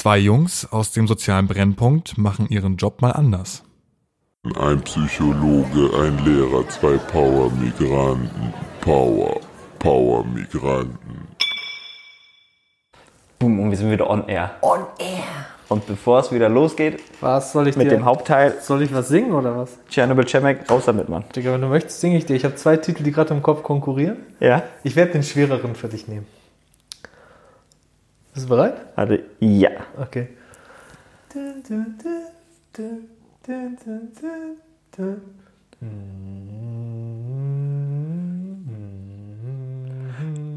Zwei Jungs aus dem sozialen Brennpunkt machen ihren Job mal anders. Ein Psychologe, ein Lehrer, zwei Power-Migranten. Power, Power-Migranten. Boom, und wir sind wieder on air. On air. Und bevor es wieder losgeht Was soll ich mit dir? dem Hauptteil, Soll ich was singen oder was? Tschernobyl Cemek, raus damit, Mann. Digga, wenn du möchtest, singe ich dir. Ich habe zwei Titel, die gerade im Kopf konkurrieren. Ja? Ich werde den schwereren für dich nehmen. Bist du bereit? Warte, ja. Okay.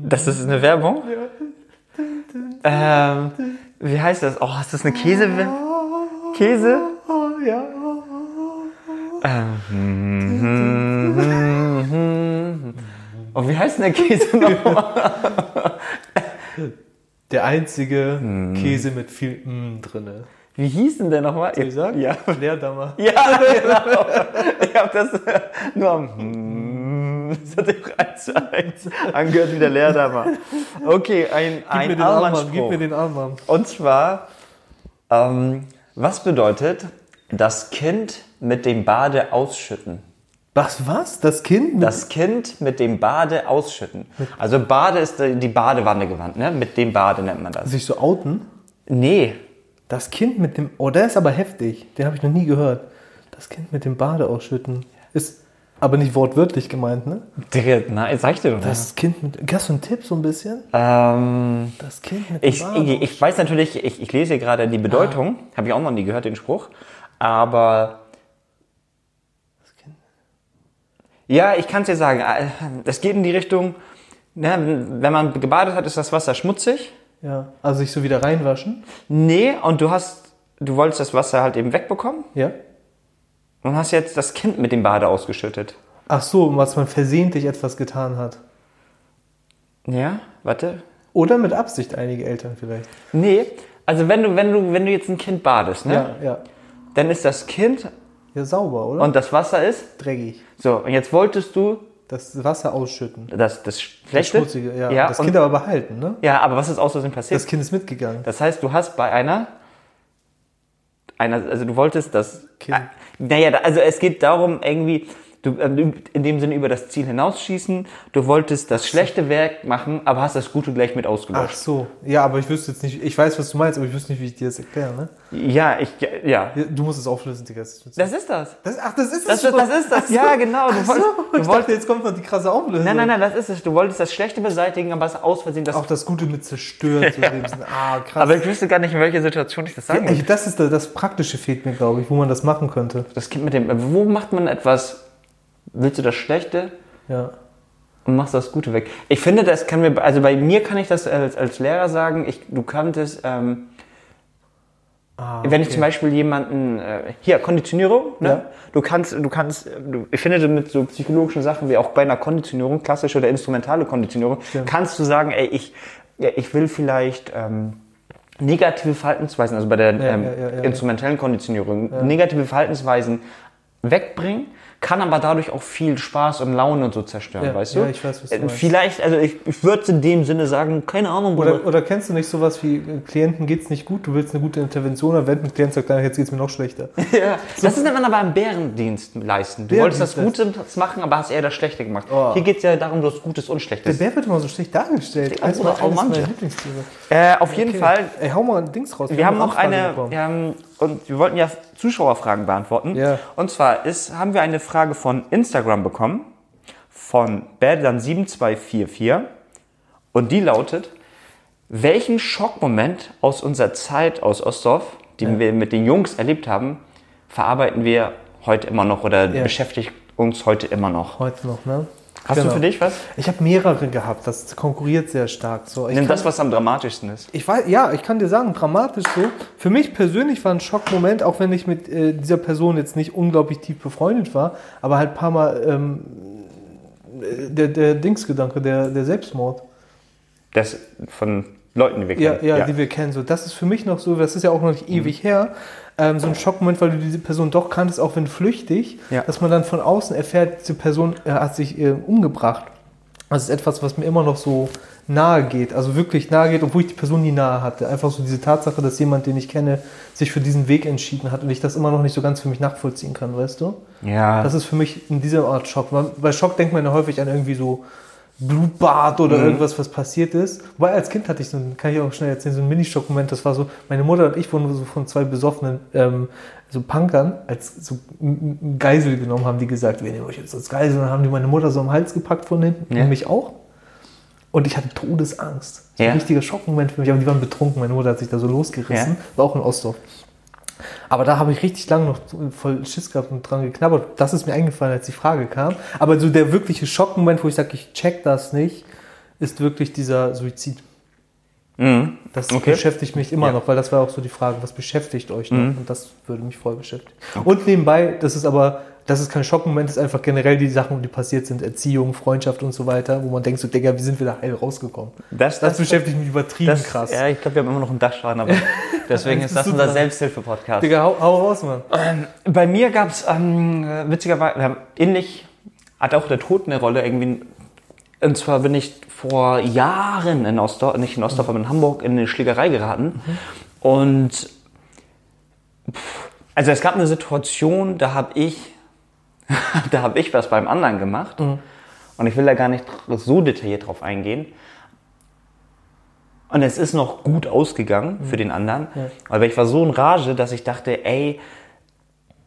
Das ist eine Werbung? Ähm, wie heißt das? Oh, ist das eine Käse? Käse? Ja. Ähm, oh, wie heißt denn der Käse nochmal? Der einzige Käse mit viel M drinne. Wie hieß denn der nochmal? Soll ich sagen? Ja. Leerdammer. Ja, genau. Ich habe das nur am hm, Das hat sich eins zu eins angehört wie der Leerdammer. Okay, ein, Gib mir ein Armband, gib mir den Armband. Und zwar, ähm, was bedeutet das Kind mit dem Bade ausschütten? Was, was? Das Kind? Das Kind mit dem Bade ausschütten. Also Bade ist die Badewanne gewandt, ne? Mit dem Bade nennt man das. sich so outen? Nee, Das Kind mit dem. Oh, der ist aber heftig. Den habe ich noch nie gehört. Das Kind mit dem Bade ausschütten. Ist aber nicht wortwörtlich gemeint, ne? Digga, nein, sag ich dir doch nicht. Das Kind mit. Hast du einen Tipp so ein bisschen? Ähm, Das Kind mit ich, dem Bade. ich, ich weiß natürlich, ich, ich lese hier gerade die Bedeutung, habe ich auch noch nie gehört, den Spruch, aber ja, ich kann es dir sagen, äh, es geht in die Richtung, ne, wenn man gebadet hat, ist das Wasser schmutzig. ja. Also sich so wieder reinwaschen. Nee, und du hast, du wolltest das Wasser halt eben wegbekommen Ja. und hast jetzt das Kind mit dem Bade ausgeschüttet. Ach so, was man versehentlich etwas getan hat. Ja, warte. Oder mit Absicht einige Eltern vielleicht. Nee, also wenn du, wenn du, wenn du jetzt ein Kind badest, ne, Ja, ja. dann ist das Kind Ja, sauber, oder? und das Wasser ist, dreckig. so, und jetzt wolltest du Das Wasser ausschütten. das, das Das Schlechte. Schmutzige, ja. ja, das Kind aber behalten, ne? ja, aber was ist aus Versehen passiert? Das Kind ist mitgegangen. Das heißt, du hast bei einer, einer also du wolltest das, Kind. Ah, naja, also es geht darum irgendwie, du ähm, in dem Sinne über das Ziel hinausschießen, du wolltest das schlechte Werk machen, aber hast das Gute gleich mit Ach ausgelöscht. so. Ja, aber ich wüsste jetzt nicht, ich weiß, was du meinst, aber ich wüsste nicht, wie ich dir das erkläre, ne? Ja, ich, ja, ja. Ja, Du musst es auflösen, Digga. Das, Das ist das. das, ach, das ist Das, das, schon. ist das, Ach so. ja, genau. Du Ach so, wolltest, ich du dachte, wolltest, jetzt kommt noch die krasse Auflösung. nein, nein, nein, das ist es. Du wolltest das Schlechte beseitigen, aber hast aus Versehen das. Auch das Gute mit zerstört. So Sinne. Ah, krass. aber ich wüsste gar nicht, in welcher Situation ich das sagen ja, ey, das ist das, das Praktische fehlt mir, glaube ich, wo man das machen könnte. Das Kind mit dem. Wo macht man etwas? Willst du das Schlechte? Ja. und machst das Gute weg. Ich finde, das kann mir, also bei mir kann ich das als, als Lehrer sagen, ich, du könntest, ähm, Ah, wenn ich okay. zum Beispiel jemanden, äh, hier, Konditionierung, ne? Ja. du kannst, du kannst, du, ich finde mit so psychologischen Sachen wie auch bei einer Konditionierung, klassische oder instrumentale Konditionierung, Stimmt. kannst du sagen, ey, ich, ja, ich will vielleicht, ähm, negative Verhaltensweisen, also bei der Ja, ähm, ja, ja, instrumentellen Konditionierung, negative Verhaltensweisen wegbringen, kann aber dadurch auch viel Spaß und Laune und so zerstören, Ja, weißt du? ja, ich weiß, was du Äh, meinst. Vielleicht, also ich, ich würde in dem Sinne sagen, keine Ahnung, Oder, oder kennst du nicht sowas wie, äh, Klienten geht's nicht gut, du willst eine gute Intervention erwenden, Klient sagt, dann, jetzt geht's mir noch schlechter. ja, das ist man aber einen Bärendienst leisten. Du wolltest das Gute machen, aber hast eher das Schlechte gemacht. Oh. Hier geht es ja darum, du hast Gutes und Der Schlechtes. Bär wird immer so schlecht dargestellt. Ja, eines oh Mann. Äh, auf jeden Okay. Fall, Ey, hau mal ein Dings raus. wir haben noch eine, wir haben, und wir wollten ja Zuschauerfragen beantworten. Ja. Und zwar ist, haben wir eine Frage von Instagram bekommen, von Berdan7244. Und die lautet, welchen Schockmoment aus unserer Zeit aus Ostdorf, die wir mit den Jungs erlebt haben, verarbeiten wir heute immer noch oder Ja. beschäftigt uns heute immer noch? Heute noch, ne? Hast Genau. du für dich was? Ich habe mehrere gehabt, das konkurriert sehr stark. So, Nimm kann- das, was am dramatischsten ist. Ich weiß, ja, ich kann dir sagen, dramatisch so. Für mich persönlich war ein Schockmoment, auch wenn ich mit äh, dieser Person jetzt nicht unglaublich tief befreundet war, aber halt ein paar Mal ähm, äh, der, der Dingsgedanke, der, der Selbstmord. Das von Leuten, die wir Ja, kennen. ja, die wir kennen. So, das ist für mich noch so, das ist ja auch noch nicht Mhm. ewig her, ähm, so ein Schockmoment, weil du diese Person doch kanntest, auch wenn flüchtig, Ja. dass man dann von außen erfährt, diese Person äh, hat sich äh, umgebracht. Das ist etwas, was mir immer noch so nahe geht, also wirklich nahe geht, obwohl ich die Person nie nahe hatte. Einfach so diese Tatsache, dass jemand, den ich kenne, sich für diesen Weg entschieden hat und ich das immer noch nicht so ganz für mich nachvollziehen kann, weißt du? Ja. Das ist für mich in dieser Art Schock. Bei Schock denkt man ja häufig an irgendwie so Blutbad oder irgendwas, was passiert ist. Wobei als Kind hatte ich so, einen, kann ich auch schnell erzählen, so einen Mini-Schock-Moment. Das war so, meine Mutter und ich wurden so von zwei besoffenen ähm, so Punkern als so ein- ein Geisel genommen, haben die gesagt, wir nehmen euch jetzt als Geisel. Und dann haben die meine Mutter so am Hals gepackt von hinten Ja. und mich auch. Und ich hatte Todesangst. So Ja. ein richtiger Schockmoment für mich. Aber die waren betrunken. Meine Mutter hat sich da so losgerissen. Ja. War auch in Ostdorf. Aber da habe ich richtig lange noch voll Schiss gehabt und dran geknabbert. Das ist mir eingefallen, als die Frage kam. Aber so der wirkliche Schockmoment, wo ich sage, ich check das nicht, ist wirklich dieser Suizid. Mhm. Das Okay. beschäftigt mich immer Ja. noch, weil das war auch so die Frage, was beschäftigt euch noch? Und das würde mich voll beschäftigen. Und nebenbei, das ist aber, das ist kein Schockmoment, das ist einfach generell die Sachen, die passiert sind, Erziehung, Freundschaft und so weiter, wo man denkt so, Digga, wie sind wir da heil rausgekommen? Das, Das, beschäftigt mich übertrieben das, krass. Ja, ich glaube, wir haben immer noch einen Dachschaden, aber deswegen Das ist das unser. Selbsthilfe-Podcast. Digga, hau, hau raus, Mann. Bei mir gab es ähm, äh, witzigerweise, ähnlich, hat auch der Tod eine Rolle irgendwie. Und zwar bin ich vor Jahren in Ostdorf, nicht in Ostdorf, aber in Hamburg in eine Schlägerei geraten. Und pff, also es gab eine Situation, da habe ich, da habe ich was beim anderen gemacht. Und ich will da gar nicht so detailliert drauf eingehen. Und es ist noch gut ausgegangen für den anderen. Aber ich war so in Rage, dass ich dachte, ey,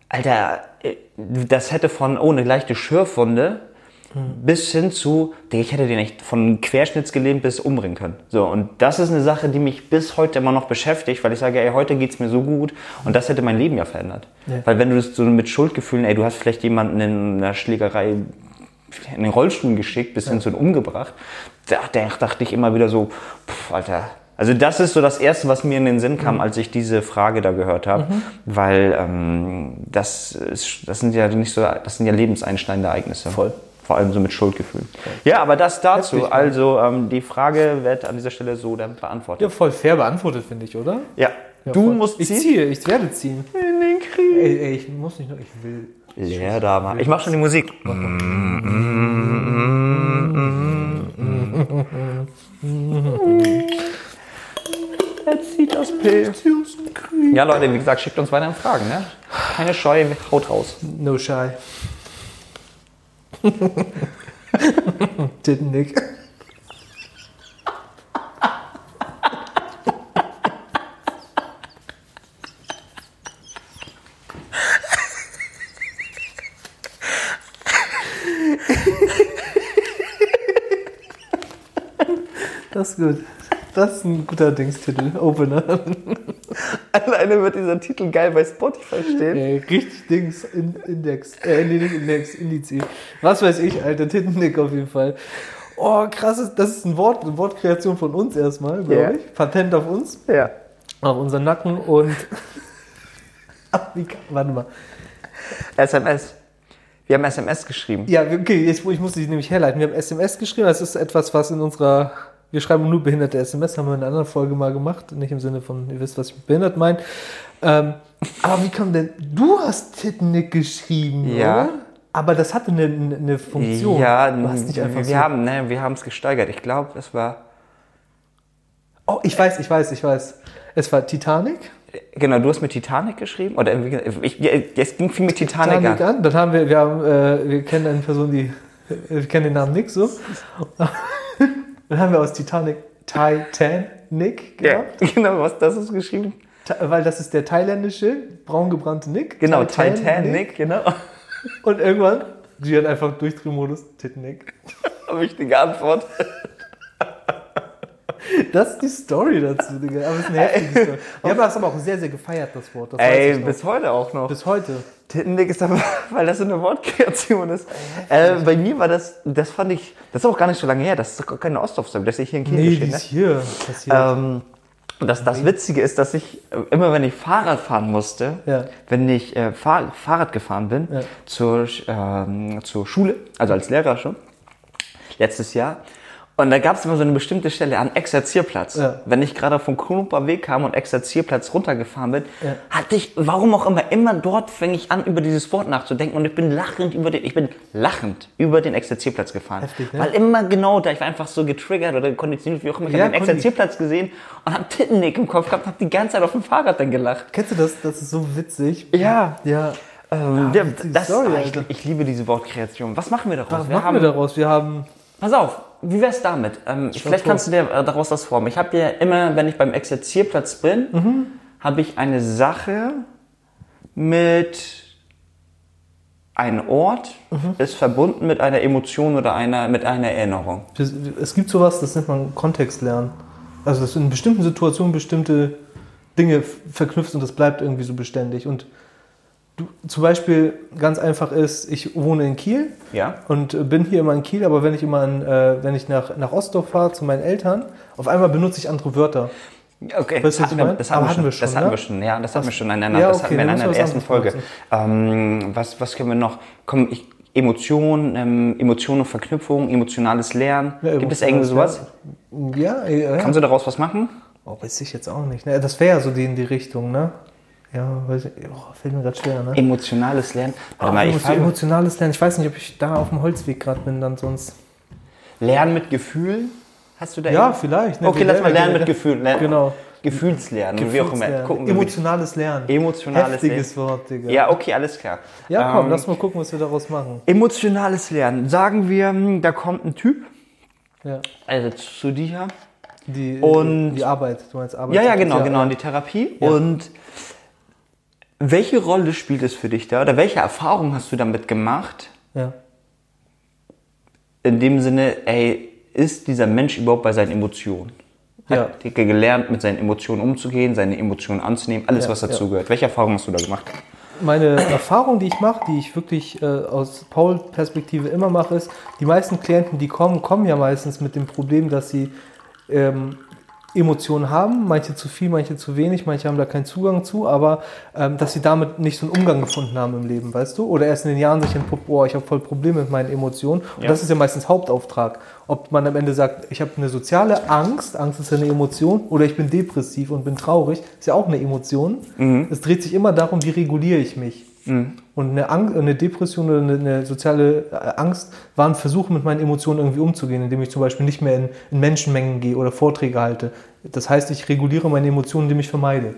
Alter, äh, das hätte von, oh, eine leichte Schürfwunde bis hin zu, ich hätte den echt von Querschnittsgelähmt bis umbringen können. So, und das ist eine Sache, die mich bis heute immer noch beschäftigt, weil ich sage, ey, heute geht's mir so gut und das hätte mein Leben ja verändert. Ja. Weil wenn du das so mit Schuldgefühlen, ey, du hast vielleicht jemanden in einer Schlägerei in den Rollstuhl geschickt, bis hin zu umgebracht, da, da dachte ich immer wieder so, pff, Alter. Also das ist so das Erste, was mir in den Sinn Mhm. kam, als ich diese Frage da gehört habe, weil ähm, das, ist, das sind ja nicht so, das sind ja lebenseinschneidende Ereignisse. Voll. Vor allem so mit Schuldgefühlen. Ja, aber das dazu. Heftig? Also ähm, die Frage wird an dieser Stelle so dann Ja, beantwortet. voll fair beantwortet, finde ich, oder? Ja. Ja, du voll. musst Ich ziehen. ziehe, ich werde ziehen. In den Krieg. Ey, ey, ich muss nicht nur, ich will. Leer da mal. Ich mach schon die Musik. Er zieht das Pilz. Ja, Leute, wie gesagt, schickt uns weiterhin Fragen, ne? Keine Scheu, haut raus. No shy. Didn't Nick. Das ist gut. Das ist ein guter Dingstitel, Opener. Alleine wird dieser Titel geil bei Spotify stehen. Ey, richtig Dings, in, Index, äh, nee, nicht Index, Indiz. Was weiß ich, Alter, Tittennick auf jeden Fall. Oh, krass, das ist ein Wort, eine Wortkreation von uns erstmal, glaube Ja. ich. Patent auf uns, Ja. auf unseren Nacken und. Ach, wie, warte mal. SMS. Wir haben SMS geschrieben. Ja, okay, jetzt, ich muss dich nämlich herleiten. Wir haben SMS geschrieben, das ist etwas, was in unserer. Wir schreiben nur behinderte SMS, haben wir in einer anderen Folge mal gemacht. Nicht im Sinne von, ihr wisst, was ich mit behindert meine. Ähm, aber wie kam denn. Du hast Tittennick geschrieben, Ja. oder? Aber das hatte eine, eine Funktion. Ja, du hast nicht einfach wir, so. haben, ne, wir haben es gesteigert. Ich glaube, es war. Oh, ich weiß, ich weiß, ich weiß. Es war Titanic. Genau, du hast mit Titanic geschrieben? Oder ich, es ging viel mit Titanic, Titanic an. an. Dann haben wir, wir haben, äh, wir kennen eine Person, die, wir kennen den Namen Nick so. Dann haben wir aus Titanic Titanic Ja, gemacht. genau, was das ist geschrieben? Weil das ist der thailändische, braungebrannte Nick. Genau, Titanic, genau. Und irgendwann, sie hat einfach Durchdrehmodus, Titanic. Wichtige Antwort. Das ist die Story dazu, Digga. Aber es ist eine heftige Story. Wir haben das aber auch sehr, sehr gefeiert, das Wort. Das Ey, bis heute auch noch. bis heute. Tittendick ist aber, weil das so eine Wortkreation ist. Äh, bei mir war das, das fand ich, das ist auch gar nicht so lange her, das ist doch gar keine Ostdorf-Story, das ist hier in Kiel Nee, geschehen, ist ne? hier passiert. Ähm, das, das Witzige ist, dass ich äh, immer, wenn ich Fahrrad fahren musste, Ja. wenn ich äh, Fahr Fahrrad gefahren bin zur, ähm, zur Schule, also als Lehrer schon, letztes Jahr, Und da gab es immer so eine bestimmte Stelle am Exerzierplatz. Ja. Wenn ich gerade vom Kronoper Weg kam und Exerzierplatz runtergefahren bin, Ja. hatte ich, warum auch immer, immer dort fänge ich an, über dieses Wort nachzudenken und ich bin lachend über den, ich bin lachend über den Exerzierplatz gefahren. Heftig, ne? Weil immer genau da, ich war einfach so getriggert oder konditioniert, wie auch immer. Ich Ja, habe den Exerzierplatz gesehen und hab Tittennick im Kopf gehabt und hab die ganze Zeit auf dem Fahrrad dann gelacht. Kennst du das? Das ist so witzig. Ja. Ja. Ähm, ja, das, Story, ah, ich, ich liebe diese Wortkreation. Was machen wir daraus? Was machen wir daraus? Wir haben. Pass auf, wie wär's damit? Ähm, vielleicht kannst du dir äh, daraus das formen. Ich habe ja immer, wenn ich beim Exerzierplatz bin, Mhm. habe ich eine Sache mit einem Ort, Mhm. ist verbunden mit einer Emotion oder einer, mit einer Erinnerung. Es gibt sowas, das nennt man Kontext lernen. Also, dass du in bestimmten Situationen bestimmte Dinge verknüpfst und das bleibt irgendwie so beständig. Und du, zum Beispiel ganz einfach ist, ich wohne in Kiel Ja? und äh, bin hier immer in Kiel, aber wenn ich immer in, äh, wenn ich nach, nach Ostdorf fahre zu meinen Eltern, auf einmal benutze ich andere Wörter. Okay, Weißt du, hatten wir, das hatten, wir schon, das hatten ne? wir schon, ja, das hatten wir schon in einer, Ja, das okay, hatten wir in einer ersten Folge. Ähm, was, was können wir noch? Komm, ich, Emotionen, ähm, Emotionen und Verknüpfung, emotionales Lernen. Ja, Gibt es irgendwie sowas? Ja, ja. Kannst du daraus was machen? Oh, weiß ich jetzt auch nicht. Das wäre ja so die in die Richtung, ne? Ja, weiß ich, oh, fällt mir gerade schwer, ne? Emotionales Lernen. Warte Oh, mal, ich frage, emotionales Lernen. Ich weiß nicht, ob ich da auf dem Holzweg gerade bin, dann sonst. Lernen mit Gefühl? Hast du da Ja, irgendwas? vielleicht. ne? Okay, lass mal lernen mit Gefühl. Lernen. Genau. Gefühlslernen, wie auch immer. Gucken Emotionales Lernen. Emotionales Heftiges Wort, Digga. Ja, okay, alles klar. Ja, komm, Ähm, lass mal gucken, was wir daraus machen. Emotionales Lernen. Sagen wir, hm, da kommt ein Typ, Ja. also zu dir. Die, Und- die Arbeit, du meinst Arbeit. Ja, ja, genau, ja, genau, ja. in die Therapie. Und welche Rolle spielt es für dich da? Oder welche Erfahrung hast du damit gemacht? Ja. In dem Sinne, ey, ist dieser Mensch überhaupt bei seinen Emotionen? Hat Ja. er gelernt, mit seinen Emotionen umzugehen, seine Emotionen anzunehmen, alles, Ja, was ja. dazugehört. Welche Erfahrung hast du da gemacht? Meine Erfahrung, die ich mache, die ich wirklich äh, aus Paul-Perspektive immer mache, ist, die meisten Klienten, die kommen, kommen ja meistens mit dem Problem, dass sie ähm, Emotionen haben, manche zu viel, manche zu wenig, manche haben da keinen Zugang zu, aber ähm, dass sie damit nicht so einen Umgang gefunden haben im Leben, weißt du? Oder erst in den Jahren sich entpuppt, boah, ich habe voll Probleme mit meinen Emotionen. Und Ja. das ist ja meistens Hauptauftrag. Ob man am Ende sagt, ich habe eine soziale Angst, Angst ist ja eine Emotion, oder ich bin depressiv und bin traurig, ist ja auch eine Emotion. Es dreht sich immer darum, wie reguliere ich mich. Und eine, Angst, eine Depression oder eine, eine soziale äh, Angst war ein Versuch, mit meinen Emotionen irgendwie umzugehen, indem ich zum Beispiel nicht mehr in, in Menschenmengen gehe oder Vorträge halte. Das heißt, ich reguliere meine Emotionen, indem ich vermeide.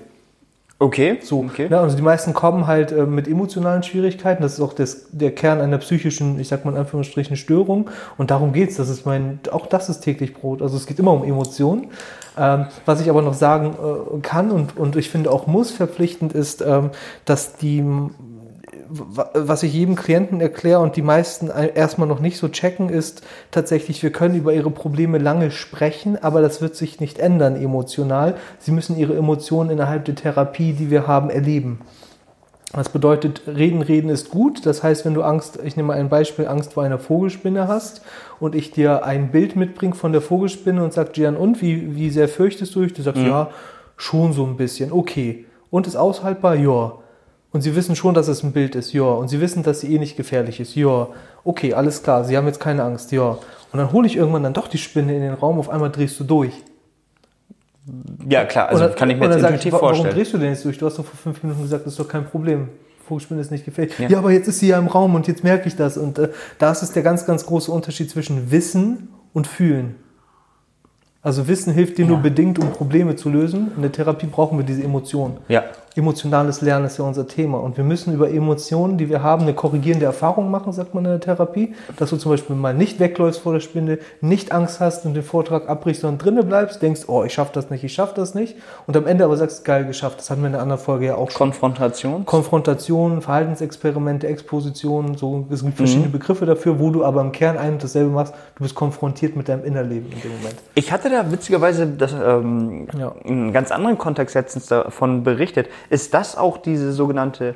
Okay. So, okay. ne, also die meisten kommen halt äh, mit emotionalen Schwierigkeiten. Das ist auch das, der Kern einer psychischen, ich sag mal in Anführungsstrichen, Störung. Und darum geht's. Das ist mein, auch das ist täglich Brot. Also es geht immer um Emotionen. Ähm, was ich aber noch sagen äh, kann und, und ich finde auch muss verpflichtend ist, ähm, dass die was ich jedem Klienten erkläre und die meisten erstmal noch nicht so checken, ist tatsächlich, wir können über ihre Probleme lange sprechen, aber das wird sich nicht ändern emotional. Sie müssen ihre Emotionen innerhalb der Therapie, die wir haben, erleben. Das bedeutet, reden, reden ist gut. Das heißt, wenn du Angst, ich nehme mal ein Beispiel, Angst vor einer Vogelspinne hast und ich dir ein Bild mitbringe von der Vogelspinne und sag, Gian, und wie, wie sehr fürchtest du dich? Du sagst, ja, schon so ein bisschen. Okay. Und ist aushaltbar? Ja. Und sie wissen schon, dass es ein Bild ist, ja. Und sie wissen, dass sie eh nicht gefährlich ist, ja. Okay, alles klar, sie haben jetzt keine Angst, ja. Und dann hole ich irgendwann dann doch die Spinne in den Raum, auf einmal drehst du durch. Ja, klar, also dann- kann ich mir jetzt intuitiv Warum vorstellen. drehst du denn jetzt durch? Du hast doch vor fünf Minuten gesagt, das ist doch kein Problem. Vogelspinne ist nicht gefährlich. Ja. Ja. aber jetzt ist sie ja im Raum und jetzt merke ich das. Und äh, das ist der ganz, ganz große Unterschied zwischen Wissen und Fühlen. Also Wissen hilft dir nur bedingt, um Probleme zu lösen. In der Therapie brauchen wir diese Emotionen. Ja. Emotionales Lernen ist ja unser Thema. Und wir müssen über Emotionen, die wir haben, eine korrigierende Erfahrung machen, sagt man in der Therapie. Dass du zum Beispiel mal nicht wegläufst vor der Spinne, nicht Angst hast und den Vortrag abbrichst, sondern drinnen bleibst, denkst, oh, ich schaff das nicht, ich schaff das nicht. Und am Ende aber sagst, geil, geschafft. Das hatten wir in einer anderen Folge ja auch schon. Konfrontation. Konfrontation, Verhaltensexperimente, Exposition, so, es gibt verschiedene Begriffe dafür, wo du aber im Kern ein und dasselbe machst. Du bist konfrontiert mit deinem Innerleben in dem Moment. Ich hatte da witzigerweise das, ähm, Ja. in einem ganz anderen Kontext letztens davon berichtet. Ist das auch diese sogenannte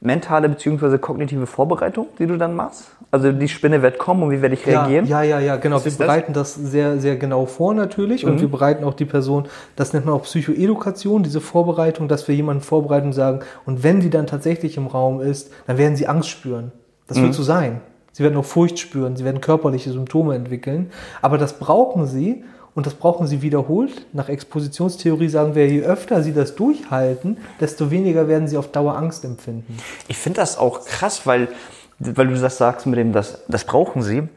mentale bzw. kognitive Vorbereitung, die du dann machst? Also die Spinne wird kommen und wie werde ich reagieren? Ja, ja, ja, genau. Wir das? bereiten das? sehr, sehr genau vor natürlich und wir bereiten auch die Person, das nennt man auch Psychoedukation, diese Vorbereitung, dass wir jemanden vorbereiten und sagen, und wenn die dann tatsächlich im Raum ist, dann werden sie Angst spüren. Das wird so sein. Sie werden auch Furcht spüren, sie werden körperliche Symptome entwickeln. Aber das brauchen sie und das brauchen sie wiederholt. Nach Expositionstheorie sagen wir, je öfter sie das durchhalten, desto weniger werden sie auf Dauer Angst empfinden. Ich finde das auch krass, weil, weil du das sagst mit dem, das, das brauchen sie.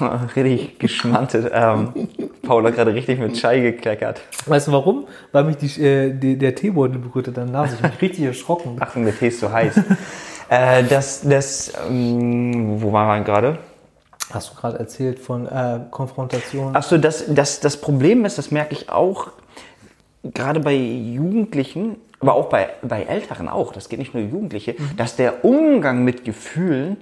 richtig geschmantet. Ähm, Paul hat gerade richtig mit Chai gekleckert. Weißt du warum? Weil mich die, äh, die, der Teebeutel berührt hat an der Nase. Ich bin richtig erschrocken. Achtung, der Tee ist so heiß. äh, das, das, ähm, wo waren wir gerade? Hast du gerade erzählt von äh, Konfrontation? Achso, das, das, das Problem ist, das merke ich auch, gerade bei Jugendlichen, aber auch bei, bei Älteren auch, das geht nicht nur Jugendliche, dass der Umgang mit Gefühlen,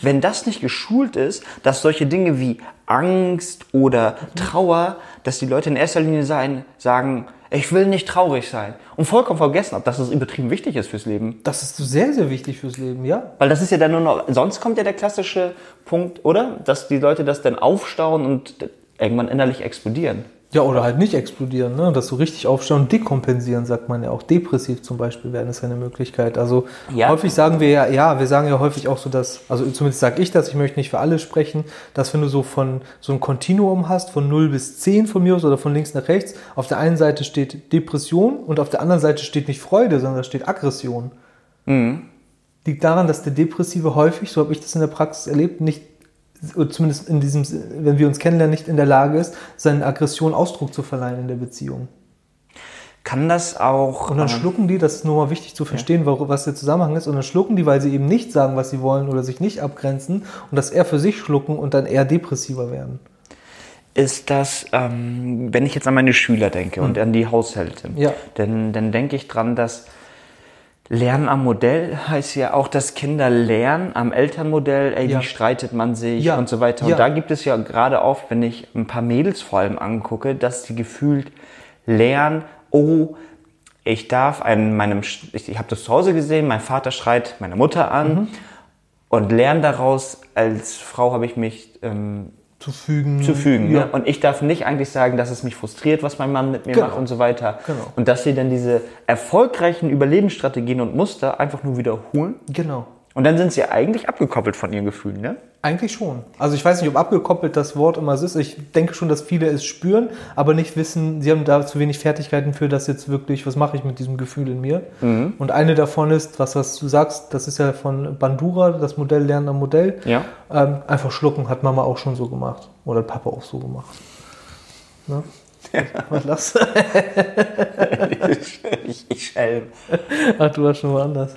wenn das nicht geschult ist, dass solche Dinge wie Angst oder Trauer, dass die Leute in erster Linie sein, sagen, ich will nicht traurig sein und vollkommen vergessen, ob das das übertrieben wichtig ist fürs Leben. Das ist sehr, sehr wichtig fürs Leben, ja. Weil das ist ja dann nur noch, sonst kommt ja der klassische Punkt, oder? Dass die Leute das dann aufstauen und irgendwann innerlich explodieren. Ja, oder halt nicht explodieren, ne? dass so richtig aufstauen und dekompensieren, sagt man ja auch. Depressiv zum Beispiel werden ist eine Möglichkeit. Also Ja. häufig sagen wir ja, ja, wir sagen ja häufig auch so, dass, also zumindest sage ich das, ich möchte nicht für alle sprechen, dass wenn du so von so ein Kontinuum hast, von 0 bis 10 von mir aus oder von links nach rechts, auf der einen Seite steht Depression und auf der anderen Seite steht nicht Freude, sondern da steht Aggression. Liegt daran, dass der Depressive häufig, so habe ich das in der Praxis erlebt, nicht zumindest in diesem, wenn wir uns kennenlernen, nicht in der Lage ist, seine Aggression Ausdruck zu verleihen in der Beziehung. Kann das auch. Und dann ähm, schlucken die, das ist nur mal wichtig zu verstehen, warum- was der Zusammenhang ist, und dann schlucken die, weil sie eben nicht sagen, was sie wollen oder sich nicht abgrenzen und das eher für sich schlucken und dann eher depressiver werden. ist das, ähm, wenn ich jetzt an meine Schüler denke und an die Haushalte, Hm. Ja. dann, dann denke ich dran, dass Lernen am Modell heißt ja auch, dass Kinder lernen am Elternmodell, ey, Ja. wie streitet man sich Ja. und so weiter. Und Ja. da gibt es ja gerade oft, wenn ich ein paar Mädels vor allem angucke, dass die gefühlt lernen, oh, ich darf an meinem, ich, ich habe das zu Hause gesehen, mein Vater schreit meine Mutter an Mhm. und lernen daraus, als Frau habe ich mich ähm, Zu fügen. zu fügen. Ja. Ne? Und ich darf nicht eigentlich sagen, dass es mich frustriert, was mein Mann mit mir Genau. macht und so weiter. Genau. Und dass sie dann diese erfolgreichen Überlebensstrategien und Muster einfach nur wiederholen. Genau. Und dann sind sie eigentlich abgekoppelt von ihren Gefühlen. Ne? Eigentlich schon. Also ich weiß nicht, ob abgekoppelt das Wort immer so ist. Ich denke schon, dass viele es spüren, aber nicht wissen, sie haben da zu wenig Fertigkeiten für das jetzt wirklich, was mache ich mit diesem Gefühl in mir. Mhm. Und eine davon ist, was, was du sagst, das ist ja von Bandura, das Modell Lernen am Modell. Ja. Ähm, einfach schlucken, hat Mama auch schon so gemacht. Oder Papa auch so gemacht. Ne? Was lachst du? ich, ich schelm. Ach, du warst schon woanders.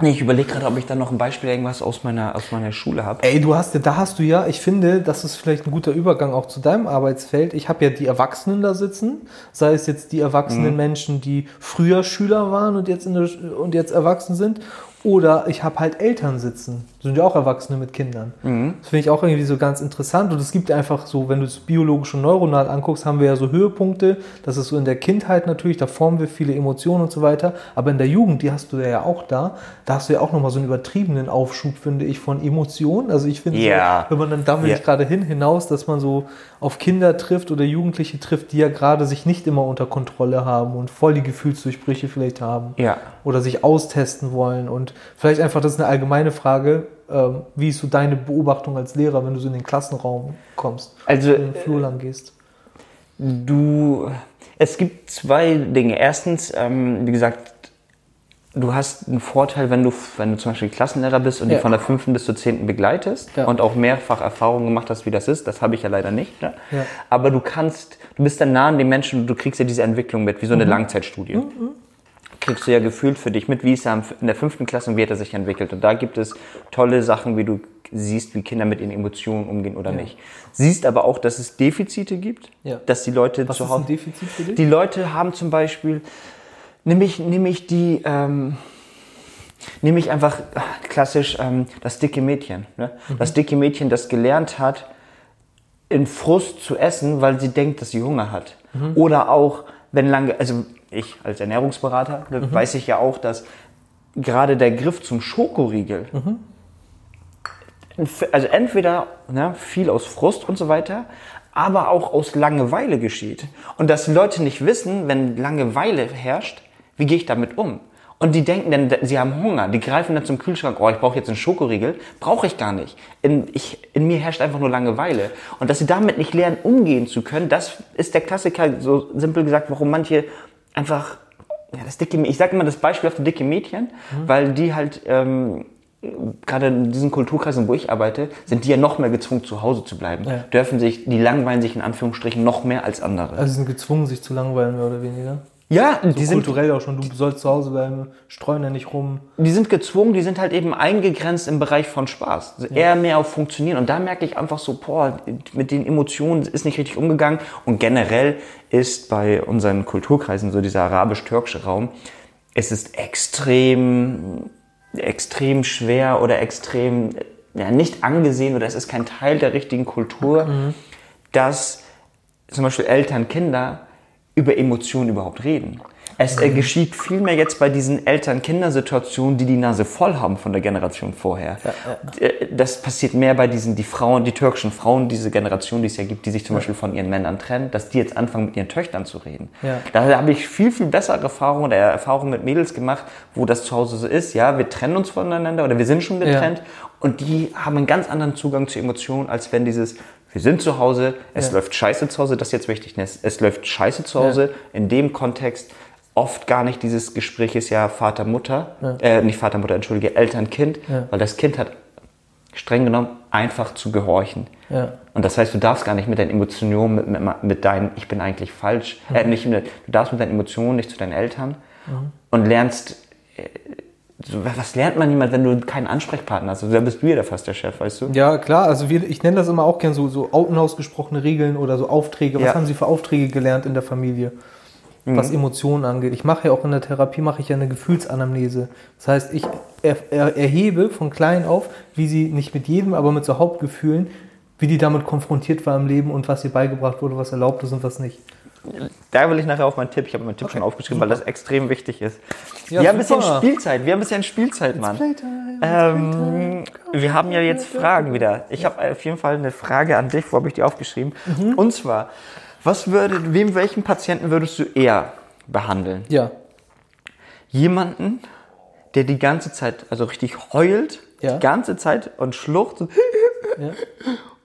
Nee, ich überlege gerade, ob ich da noch ein Beispiel irgendwas aus meiner, aus meiner Schule habe. Ey, du hast ja, da hast du ja, ich finde, das ist vielleicht ein guter Übergang auch zu deinem Arbeitsfeld. Ich habe ja die Erwachsenen da sitzen, sei es jetzt die erwachsenen Menschen, die früher Schüler waren und jetzt, in der, und jetzt erwachsen sind, oder ich habe halt Eltern sitzen, sind ja auch Erwachsene mit Kindern. Das finde ich auch irgendwie so ganz interessant und es gibt einfach so, wenn du es biologisch und neuronal anguckst, haben wir ja so Höhepunkte, das ist so in der Kindheit natürlich, da formen wir viele Emotionen und so weiter, aber in der Jugend, die hast du ja auch da, da hast du ja auch nochmal so einen übertriebenen Aufschub, finde ich, von Emotionen. Also ich finde, Ja. so, wenn man dann, da will Ja. ich gerade hin, hinaus, dass man so auf Kinder trifft oder Jugendliche trifft, die ja gerade sich nicht immer unter Kontrolle haben und voll die Gefühlsdurchbrüche vielleicht haben. Ja. Oder sich austesten wollen. Und vielleicht einfach, das ist eine allgemeine Frage, ähm, wie ist so deine Beobachtung als Lehrer, wenn du so in den Klassenraum kommst, Also, in den Flur lang gehst? Du, es gibt zwei Dinge. Erstens, ähm, wie gesagt, du hast einen Vorteil, wenn du, wenn du zum Beispiel Klassenlehrer bist und Ja. die von der fünften bis zur zehnten begleitest Ja. und auch mehrfach Erfahrungen gemacht hast, wie das ist. Das habe ich ja leider nicht. Ne? Ja. Aber du kannst, du bist dann nah an den Menschen und du kriegst ja diese Entwicklung mit, wie so eine Mhm. Langzeitstudie. Kriegst du ja gefühlt für dich mit, wie ist er in der fünften Klasse und wie hat er sich entwickelt. Und da gibt es tolle Sachen, wie du siehst, wie Kinder mit ihren Emotionen umgehen oder nicht. Siehst aber auch, dass es Defizite gibt, Ja. dass die Leute Was zu ist Hause ein Defizit für dich? die Leute haben zum Beispiel, nämlich, nämlich die, ähm, nämlich einfach ah, klassisch ähm, das dicke Mädchen. Ne? Das dicke Mädchen, das gelernt hat, in Frust zu essen, weil sie denkt, dass sie Hunger hat. Oder auch, wenn lange, also ich als Ernährungsberater ne, weiß ich ja auch, dass gerade der Griff zum Schokoriegel, also entweder ne, viel aus Frust und so weiter, aber auch aus Langeweile geschieht. Und dass Leute nicht wissen, wenn Langeweile herrscht, wie gehe ich damit um? Und die denken dann, sie haben Hunger. Die greifen dann zum Kühlschrank, oh, ich brauche jetzt einen Schokoriegel. Brauche ich gar nicht. In, ich, in mir herrscht einfach nur Langeweile. Und dass sie damit nicht lernen, umgehen zu können, das ist der Klassiker, so simpel gesagt, warum manche einfach, ja, das dicke, ich sage immer das Beispiel auf die dicke Mädchen, weil die halt, ähm, gerade in diesen Kulturkreisen, wo ich arbeite, sind die ja noch mehr gezwungen, zu Hause zu bleiben. Ja. Dürfen sich, die langweilen sich in Anführungsstrichen noch mehr als andere. Also sie sind gezwungen, sich zu langweilen, mehr oder weniger. Ja, die Die sind kulturell auch schon, du sollst zu Hause bleiben, streuen ja nicht rum. die sind gezwungen, die sind halt eben eingegrenzt im Bereich von Spaß. Also Eher mehr auf Funktionieren. Und da merke ich einfach so, boah, mit den Emotionen ist nicht richtig umgegangen. Und generell ist bei unseren Kulturkreisen, so dieser arabisch-türkische Raum, es ist extrem, extrem schwer oder extrem ja, nicht angesehen oder es ist kein Teil der richtigen Kultur, dass zum Beispiel Eltern, Kinder über Emotionen überhaupt reden. Es äh, geschieht vielmehr jetzt bei diesen Eltern-Kinder-Situationen, die die Nase voll haben von der Generation vorher. Äh, Das passiert mehr bei diesen, die Frauen, die türkischen Frauen, diese Generation, die es ja gibt, die sich zum Beispiel von ihren Männern trennen, dass die jetzt anfangen, mit ihren Töchtern zu reden. Ja. Da habe ich viel, viel bessere Erfahrungen oder Erfahrungen mit Mädels gemacht, wo das zu Hause so ist. Ja, wir trennen uns voneinander oder wir sind schon getrennt und die haben einen ganz anderen Zugang zu Emotionen, als wenn dieses, wir sind zu Hause, es Ja. läuft scheiße zu Hause, das ist jetzt wichtig, ne? es, es läuft scheiße zu Hause, in dem Kontext oft gar nicht dieses Gespräch ist ja Vater, Mutter, äh, nicht Vater, Mutter, entschuldige, Eltern, Kind, Ja. weil das Kind hat streng genommen einfach zu gehorchen. Ja. Und das heißt, du darfst gar nicht mit deinen Emotionen, mit, mit, mit deinen, ich bin eigentlich falsch, äh, nicht mit, du darfst mit deinen Emotionen nicht zu deinen Eltern und lernst, äh, was lernt man jemand, wenn du keinen Ansprechpartner hast? Also, da bist du ja der fast der Chef, weißt du? Ja, klar, also wir, ich nenne das immer auch gern so, so unausgesprochene Regeln oder so Aufträge. Was Ja. haben Sie für Aufträge gelernt in der Familie? Was Emotionen angeht. Ich mache ja auch in der Therapie mache ich ja eine Gefühlsanamnese. Das heißt, ich er, er, erhebe von klein auf, wie sie nicht mit jedem, aber mit so Hauptgefühlen, wie die damit konfrontiert war im Leben und was ihr beigebracht wurde, was erlaubt ist und was nicht. Da will ich nachher auf meinen Tipp, ich habe meinen Tipp schon aufgeschrieben, weil das extrem wichtig ist. Ja, wir haben ein bisschen. Spielzeit, wir haben ein bisschen Spielzeit, Mann. Ähm, wir haben ja jetzt Fragen wieder. Ich habe auf jeden Fall eine Frage an dich, wo habe ich die aufgeschrieben? Mhm. Und zwar, was würde, wem, welchen Patienten würdest du eher behandeln? Ja. Jemanden, der die ganze Zeit, also richtig heult, Ja. die ganze Zeit und schluchzt Ja.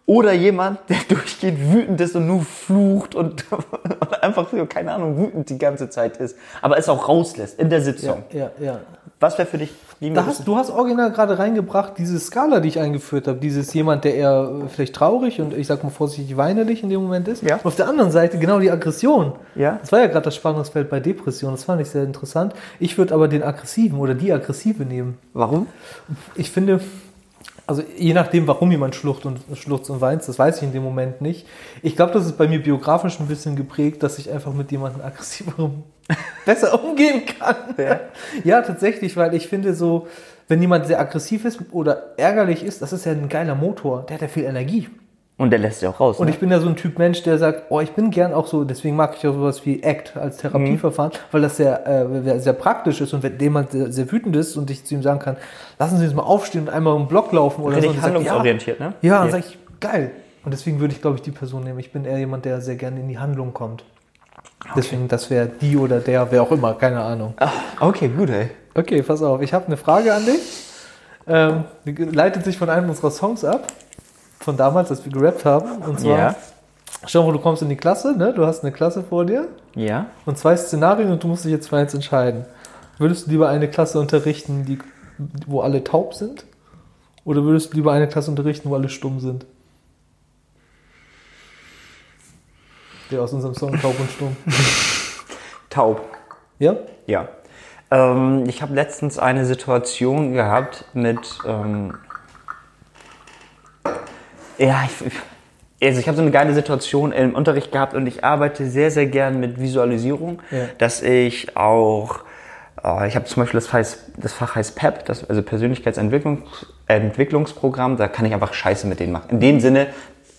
Oder jemand, der durchgehend wütend ist und nur flucht und, und einfach, keine Ahnung, wütend die ganze Zeit ist, aber es auch rauslässt in der Sitzung. Ja, ja. Was wäre für dich? Hast, du hast original gerade reingebracht, diese Skala, die ich eingeführt habe. Dieses jemand, der eher äh, vielleicht traurig und ich sag mal vorsichtig weinerlich in dem Moment ist. Ja. Und auf der anderen Seite genau die Aggression. Ja. Das war ja gerade das Spannungsfeld bei Depression. Das fand ich sehr interessant. Ich würde aber den aggressiven oder die aggressive nehmen. Warum? Ich finde, also je nachdem, warum jemand schlucht und, schluchzt und weint, das weiß ich in dem Moment nicht. Ich glaube, das ist bei mir biografisch ein bisschen geprägt, dass ich einfach mit jemandem aggressiverem besser umgehen kann. Ja. Ja, tatsächlich, weil ich finde so, wenn jemand sehr aggressiv ist oder ärgerlich ist, das ist ja ein geiler Motor. Der hat ja viel Energie. Und der lässt ja auch raus. Und ne? ich bin ja so ein Typ Mensch, der sagt, oh, ich bin gern auch so, deswegen mag ich auch sowas wie ACT als Therapieverfahren, weil das sehr, äh, sehr praktisch ist und wenn jemand sehr, sehr wütend ist und ich zu ihm sagen kann, lassen Sie uns mal aufstehen und einmal im Block laufen oder Richtig so. er handlungsorientiert, ja, ne? Ja, dann sage ich, geil. Und deswegen würde ich, glaube ich, die Person nehmen. Ich bin eher jemand, der sehr gerne in die Handlung kommt. Deswegen, das wäre die oder der, wer auch immer, keine Ahnung. okay, gut, ey. Okay, pass auf, ich habe eine Frage an dich. Ähm, die leitet sich von einem unserer Songs ab, von damals, als wir gerappt haben. Und zwar, Ja. schau mal, du kommst in die Klasse, ne? du hast eine Klasse vor dir Ja. und zwei Szenarien und du musst dich jetzt für eins entscheiden. Würdest du lieber eine Klasse unterrichten, die, wo alle taub sind? Oder würdest du lieber eine Klasse unterrichten, wo alle stumm sind? Der aus unserem Song Taub und Stumm. Taub. Ja? Ja. Ähm, ich habe letztens eine Situation gehabt mit. Ähm, ja, ich, also ich habe so eine geile Situation im Unterricht gehabt und ich arbeite sehr, sehr gern mit Visualisierung, Ja. dass ich auch. äh, Ich habe zum Beispiel das, heißt, das Fach heißt PEP, das, also Persönlichkeitsentwicklungs, Entwicklungsprogramm. Da kann ich einfach Scheiße mit denen machen. In dem Sinne,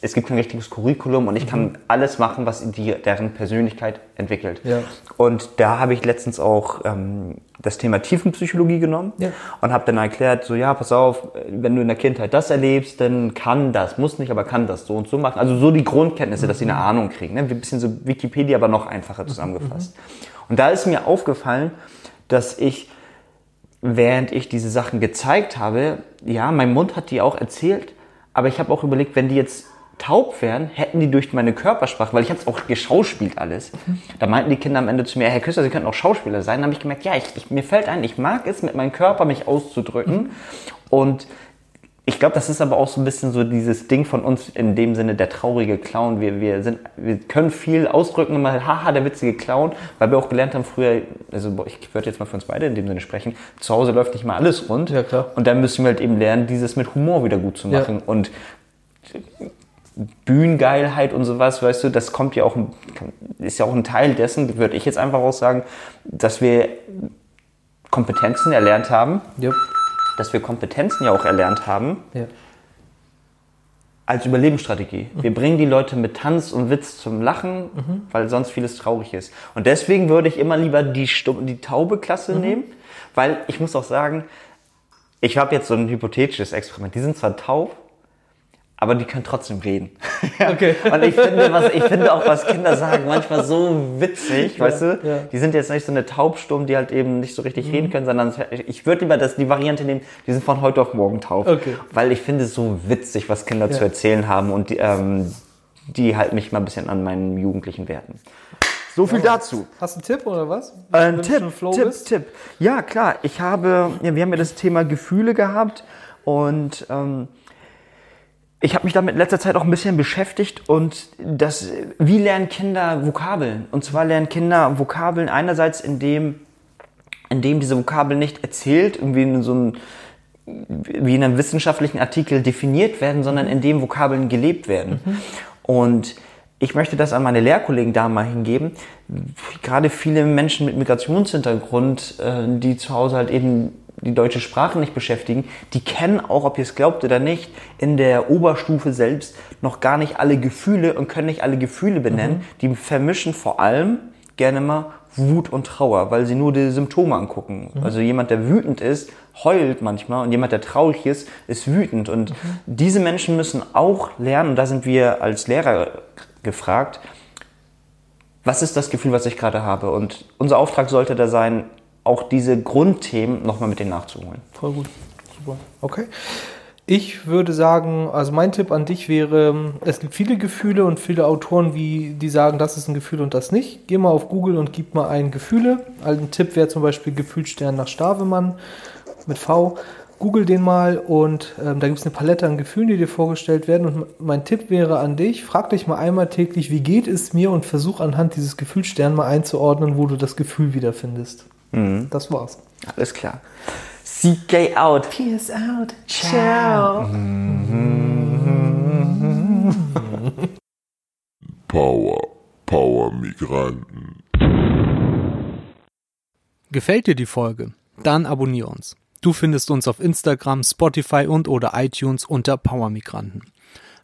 es gibt kein richtiges Curriculum und ich kann alles machen, was die, deren Persönlichkeit entwickelt. Ja. Und da habe ich letztens auch ähm, das Thema Tiefenpsychologie genommen Ja. und habe dann erklärt, so ja, pass auf, wenn du in der Kindheit das erlebst, dann kann das, muss nicht, aber kann das so und so machen. Also so die Grundkenntnisse, dass sie eine Ahnung kriegen. Ne? Ein bisschen so Wikipedia, aber noch einfacher zusammengefasst. Und da ist mir aufgefallen, dass ich während ich diese Sachen gezeigt habe, ja, mein Mund hat die auch erzählt, aber ich habe auch überlegt, wenn die jetzt taub wären, hätten die durch meine Körpersprache, weil ich habe es auch geschauspielt alles. Da meinten die Kinder am Ende zu mir, Herr Küster, Sie könnten auch Schauspieler sein. Da habe ich gemerkt, ja, ich, ich, mir fällt ein, ich mag es, mit meinem Körper mich auszudrücken. Und ich glaube, das ist aber auch so ein bisschen so dieses Ding von uns in dem Sinne der traurige Clown. Wir, wir, sind, wir können viel ausdrücken, mal haha, der witzige Clown, weil wir auch gelernt haben früher, also ich würde jetzt mal für uns beide in dem Sinne sprechen, zu Hause läuft nicht mal alles rund. Ja, klar. Und dann müssen wir halt eben lernen, dieses mit Humor wieder gut zu Ja. machen. Und Bühnengeilheit und sowas, weißt du, das kommt ja auch, ist ja auch ein Teil dessen, würde ich jetzt einfach auch sagen, dass wir Kompetenzen erlernt haben, Ja. dass wir Kompetenzen ja auch erlernt haben ja. als Überlebensstrategie. Wir bringen die Leute mit Tanz und Witz zum Lachen, weil sonst vieles traurig ist. Und deswegen würde ich immer lieber die, Stumm die taube Klasse nehmen, weil ich muss auch sagen, ich habe jetzt so ein hypothetisches Experiment. Die sind zwar taub, aber die können trotzdem reden. Okay. Und ich finde, was, ich finde auch, was Kinder sagen, manchmal so witzig, weißt du? ja. Die sind jetzt nicht so eine Taubstumm, die halt eben nicht so richtig reden können, sondern ich würde lieber das, die Variante nehmen, die sind von heute auf morgen taub. Okay. Weil ich finde es so witzig, was Kinder zu Ja. erzählen haben und die, ähm, die halten mich mal ein bisschen an meinen jugendlichen Werten. So viel dazu. Hast du einen Tipp oder was? Äh, Ein Tipp, Tipp, bist? Tipp. Ja, klar. Ich habe, ja, wir haben ja das Thema Gefühle gehabt und ähm, ich habe mich damit in letzter Zeit auch ein bisschen beschäftigt und das, wie lernen Kinder Vokabeln? Und zwar lernen Kinder Vokabeln einerseits, indem, indem diese Vokabeln nicht erzählt, irgendwie in so einem, wie in einem wissenschaftlichen Artikel definiert werden, sondern indem Vokabeln gelebt werden. Und ich möchte das an meine Lehrkollegen da mal hingeben. Gerade viele Menschen mit Migrationshintergrund, äh, die zu Hause halt eben die deutsche Sprache nicht beschäftigen, die kennen auch, ob ihr es glaubt oder nicht, in der Oberstufe selbst noch gar nicht alle Gefühle und können nicht alle Gefühle benennen. Die vermischen vor allem gerne mal Wut und Trauer, weil sie nur die Symptome angucken. Also jemand, der wütend ist, heult manchmal und jemand, der traurig ist, ist wütend. Und diese Menschen müssen auch lernen, und da sind wir als Lehrer gefragt, was ist das Gefühl, was ich gerade habe? Und unser Auftrag sollte da sein, auch diese Grundthemen nochmal mit denen nachzuholen. Voll gut. Super. Okay. Ich würde sagen, also mein Tipp an dich wäre, es gibt viele Gefühle und viele Autoren, wie, die sagen, das ist ein Gefühl und das nicht. Geh mal auf Google und gib mal ein Gefühle. Ein Tipp wäre zum Beispiel Gefühlsstern nach Stavemann mit V. Google den mal und ähm, da gibt es eine Palette an Gefühlen, die dir vorgestellt werden. Und mein Tipp wäre an dich, frag dich mal einmal täglich, wie geht es mir und versuch anhand dieses Gefühlsstern mal einzuordnen, wo du das Gefühl wiederfindest. Das war's. Alles klar. CK out. Peace out. Ciao. Power, Power Migranten. Gefällt dir die Folge? Dann abonnier uns. Du findest uns auf Instagram, Spotify und oder iTunes unter Power Migranten.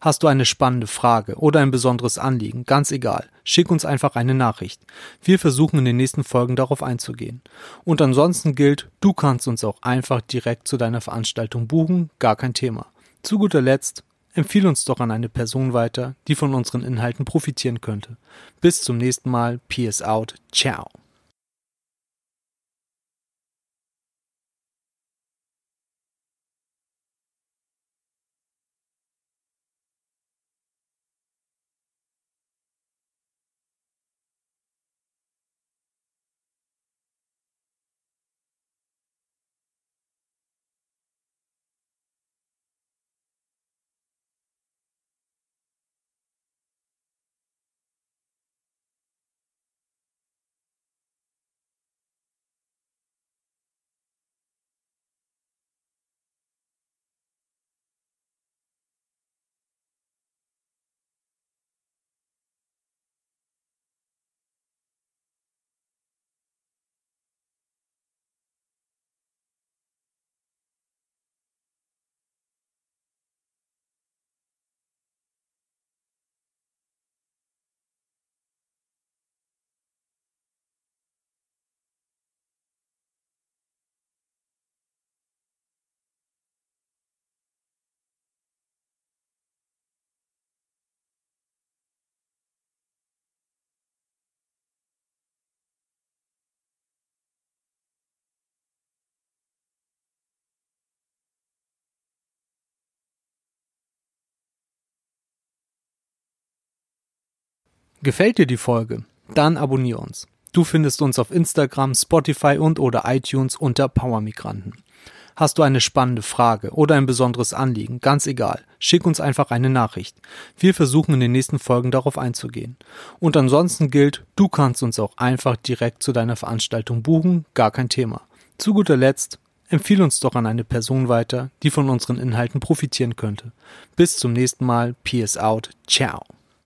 Hast du eine spannende Frage oder ein besonderes Anliegen, ganz egal, schick uns einfach eine Nachricht. Wir versuchen in den nächsten Folgen darauf einzugehen. Und ansonsten gilt, du kannst uns auch einfach direkt zu deiner Veranstaltung buchen, gar kein Thema. Zu guter Letzt, empfehle uns doch an eine Person weiter, die von unseren Inhalten profitieren könnte. Bis zum nächsten Mal, Peace out, ciao. Gefällt dir die Folge? Dann abonniere uns. Du findest uns auf Instagram, Spotify und oder iTunes unter Powermigranten. Hast du eine spannende Frage oder ein besonderes Anliegen, ganz egal, schick uns einfach eine Nachricht. Wir versuchen in den nächsten Folgen darauf einzugehen. Und ansonsten gilt, du kannst uns auch einfach direkt zu deiner Veranstaltung buchen, gar kein Thema. Zu guter Letzt, empfehle uns doch an eine Person weiter, die von unseren Inhalten profitieren könnte. Bis zum nächsten Mal, Peace out, ciao.